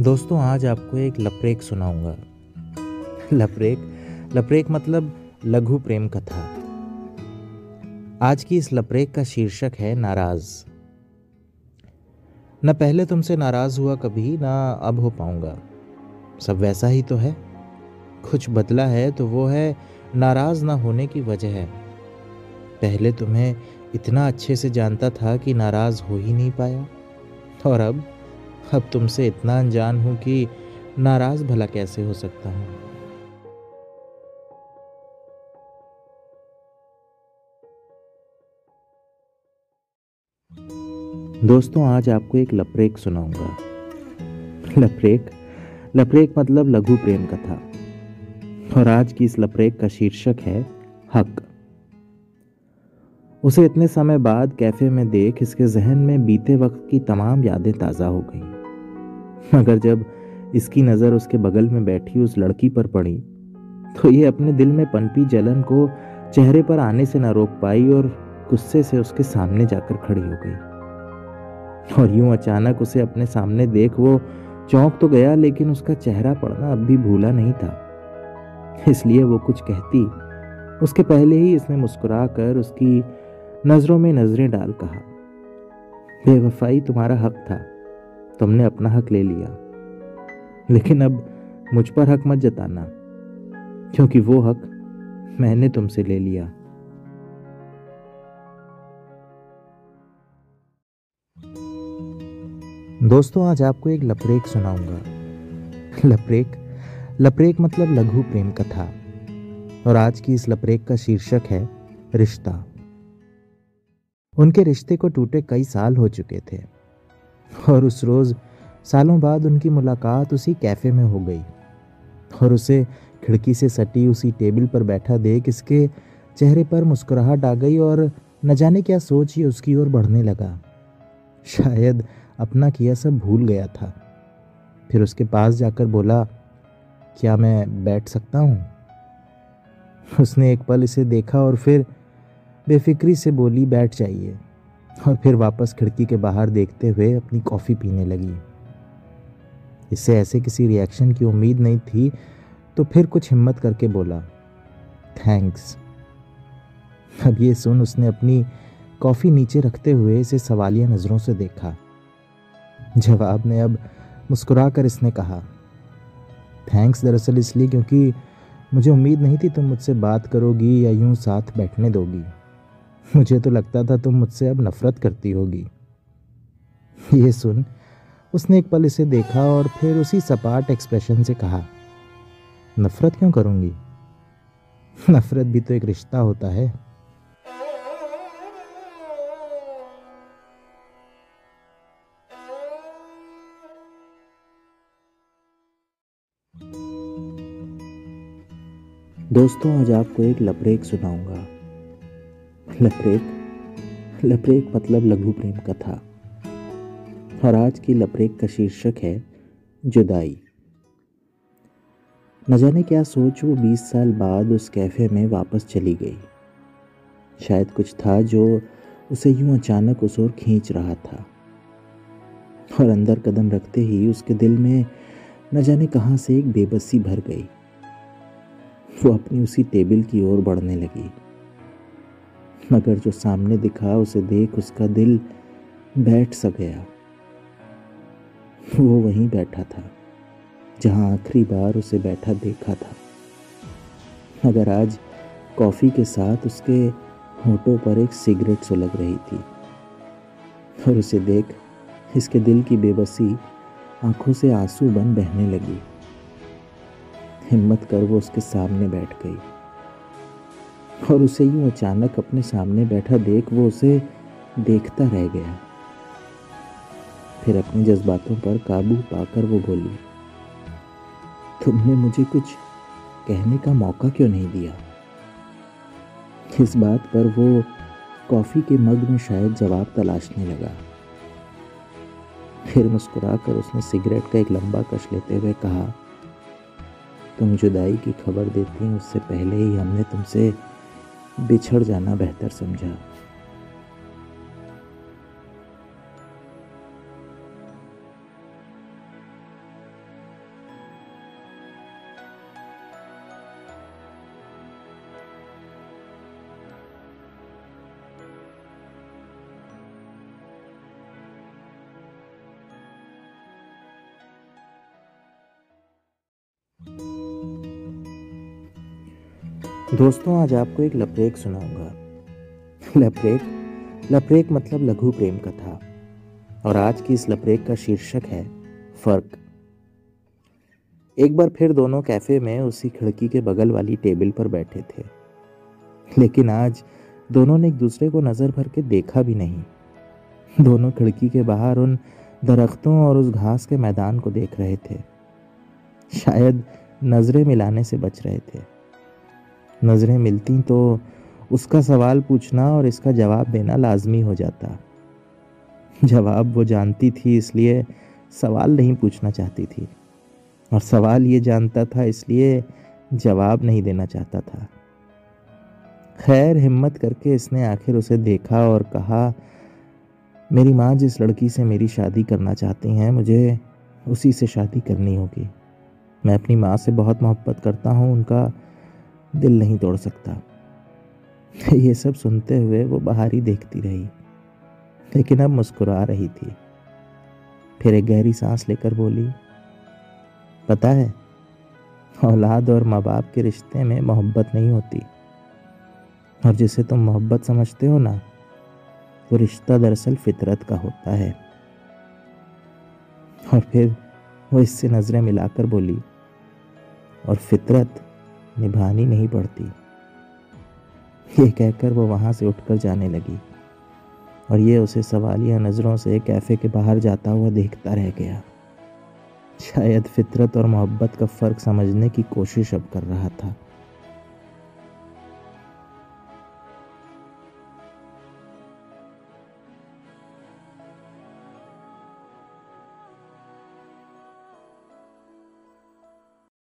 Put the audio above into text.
दोस्तों, आज आपको एक लपरेक सुनाऊँगा। लपरेक? लपरेक मतलब लघु प्रेम कथा। आज की इस लपरेक का शीर्षक है नाराज़। न पहले तुमसे नाराज़ हुआ कभी, ना अब हो पाऊँगा। सब वैसा ही तो है। कुछ बदला है तो वो है, नाराज़ ना होने की वजह है। पहले तुम्हें इतना अच्छे से जानता था कि नाराज़ हो ही नहीं पाया। और अब? अब तुमसे इतना अनजान हूँ कि नाराज़ भला कैसे हो सकता हूँ? दोस्तों, आज आपको एक लपरेक सुनाऊँगा। लपरेक? लपरेक मतलब लघु प्रेम कथा। और आज की इस लपरेक का शीर्षक है, हक। उसे इतने समय बाद कैफ़े में देख इसके जहन में बीते वक्त की तमाम यादें ताज़ा हो गईं। मगर जब इसकी नज़र उसके बगल में बैठी उस लड़की पर पड़ी तो ये अपने दिल में पनपी जलन को चेहरे पर आने से ना रोक पाई और गुस्से से उसके सामने जाकर खड़ी हो गई। और यूँ अचानक उसे अपने सामने देख वो चौंक तो गया, लेकिन उसका चेहरा पड़ना अब भी भूला नहीं था। इसलिए वो कुछ कहती, उसके पहले ही इसने मुस्कुरा कर उसकी नज़रों में नज़रें डाल कहा, बेवफाई तुम्हारा हक था। तुमने अपना हक ले लिया। लेकिन अब मुझ पर हक मत जताना, क्योंकि वो हक मैंने तुमसे ले लिया। दोस्तों, आज आपको एक लपरेक सुनाऊँगा। लपरेक? लपरेक मतलब लघु प्रेम कथा, और आज की इस लपरेक का शीर्षक है रिश्ता। उनके रिश्ते को टूटे कई साल हो चुके थे। और उस रोज़ सालों बाद उनकी मुलाकात उसी कैफ़े में हो गई। और उसे खिड़की से सटी उसी टेबल पर बैठा देख इसके चेहरे पर मुस्कुराहट आ गई और न जाने क्या सोच ही उसकी ओर बढ़ने लगा। शायद अपना किया सब भूल गया था। फिर उसके पास जाकर बोला, क्या मैं बैठ सकता हूँ? उसने एक पल इसे देखा और फिर बेफिक्री से बोली, बैठ जाइए। और फिर वापस खिड़की के बाहर देखते हुए अपनी कॉफ़ी पीने लगी। इससे ऐसे किसी रिएक्शन की उम्मीद नहीं थी तो फिर कुछ हिम्मत करके बोला थैंक्स अब ये सुन उसने अपनी कॉफ़ी नीचे रखते हुए इसे सवालिया नज़रों से देखा। जवाब में अब मुस्कुरा कर इसने कहा थैंक्स दरअसल इसलिए क्योंकि मुझे उम्मीद नहीं थी तुम मुझसे बात करोगी या यूँ साथ बैठने दोगी। मुझे तो लगता था तुम मुझसे अब नफरत करती होगी। ये सुन, उसने एक पल इसे देखा और फिर उसी सपाट एक्सप्रेशन से कहा, नफरत क्यों करूँगी? नफरत भी तो एक रिश्ता होता है। दोस्तों, आज आपको एक लपरेक सुनाऊँगा। लपरेक लपरेक मतलब लघु प्रेम कथा। और आज की लपरेक का शीर्षक है, जुदाई। न जाने क्या सोच वो बीस साल बाद उस कैफ़े में वापस चली गई। शायद कुछ था जो उसे यूँ अचानक उस ओर खींच रहा था। और अंदर कदम रखते ही उसके दिल में न जाने कहाँ से एक बेबसी भर गई। वो अपनी उसी टेबल की ओर बढ़ने लगी। मगर जो सामने दिखा, उसे देख उसका दिल बैठ सा गया। वो वहीं बैठा था, जहाँ आखिरी बार उसे बैठा देखा था। मगर आज कॉफ़ी के साथ उसके होठों पर एक सिगरेट सुलग रही थी, और उसे देख इसके दिल की बेबसी आँखों से आँसू बन बहने लगी। हिम्मत कर वो उसके सामने बैठ गई। और उसे यूँ अचानक अपने सामने बैठा देख, वो उसे देखता रह गया। फिर अपने जज्बातों पर काबू पाकर वो बोली, तुमने मुझे कुछ कहने का मौका क्यों नहीं दिया? इस बात पर वो कॉफ़ी के मग में शायद जवाब तलाशने लगा। फिर मुस्कुरा कर उसने सिगरेट का एक लंबा कश लेते हुए कहा, तुम जुदाई की खबर देती उससे पहले ही हमने तुमसे बिछड़ जाना बेहतर समझा। दोस्तों, आज आपको एक लपरेक सुनाऊँगा। लपरेक लपरेक मतलब लघु प्रेम कथा। और आज की इस लपरेक का शीर्षक है, फ़र्क। एक बार फिर दोनों कैफ़े में उसी खिड़की के बगल वाली टेबल पर बैठे थे। लेकिन आज दोनों ने एक दूसरे को नज़र भर के देखा भी नहीं। दोनों खिड़की के बाहर उन दरख्तों और उस घास के मैदान को देख रहे थे। शायद नज़रें मिलाने से बच रहे थे। नज़रें मिलती तो उसका सवाल पूछना और इसका जवाब देना लाजमी हो जाता। जवाब वो जानती थी, इसलिए सवाल नहीं पूछना चाहती थी। और सवाल ये जानता था, इसलिए जवाब नहीं देना चाहता था। खैर, हिम्मत करके इसने आखिर उसे देखा और कहा, मेरी माँ जिस लड़की से मेरी शादी करना चाहती हैं, मुझे उसी से शादी करनी होगी। मैं अपनी माँ से बहुत मोहब्बत करता हूँ, उनका दिल नहीं तोड़ सकता। ये सब सुनते हुए वो बाहर ही देखती रही, लेकिन अब मुस्कुरा रही थी। फिर एक गहरी सांस लेकर बोली, पता है, औलाद और माँ बाप के रिश्ते में मोहब्बत नहीं होती। और जिसे तुम मोहब्बत समझते हो ना, वो रिश्ता दरअसल फितरत का होता है। और फिर वो इससे नज़रें मिलाकर बोली, और फितरत निभानी नहीं पड़ती। ये कहकर वो वहाँ से उठकर जाने लगी और ये उसे सवालिया नज़रों से कैफ़े के बाहर जाता हुआ देखता रह गया। शायद फितरत और मोहब्बत का फ़र्क समझने की कोशिश अब कर रहा था।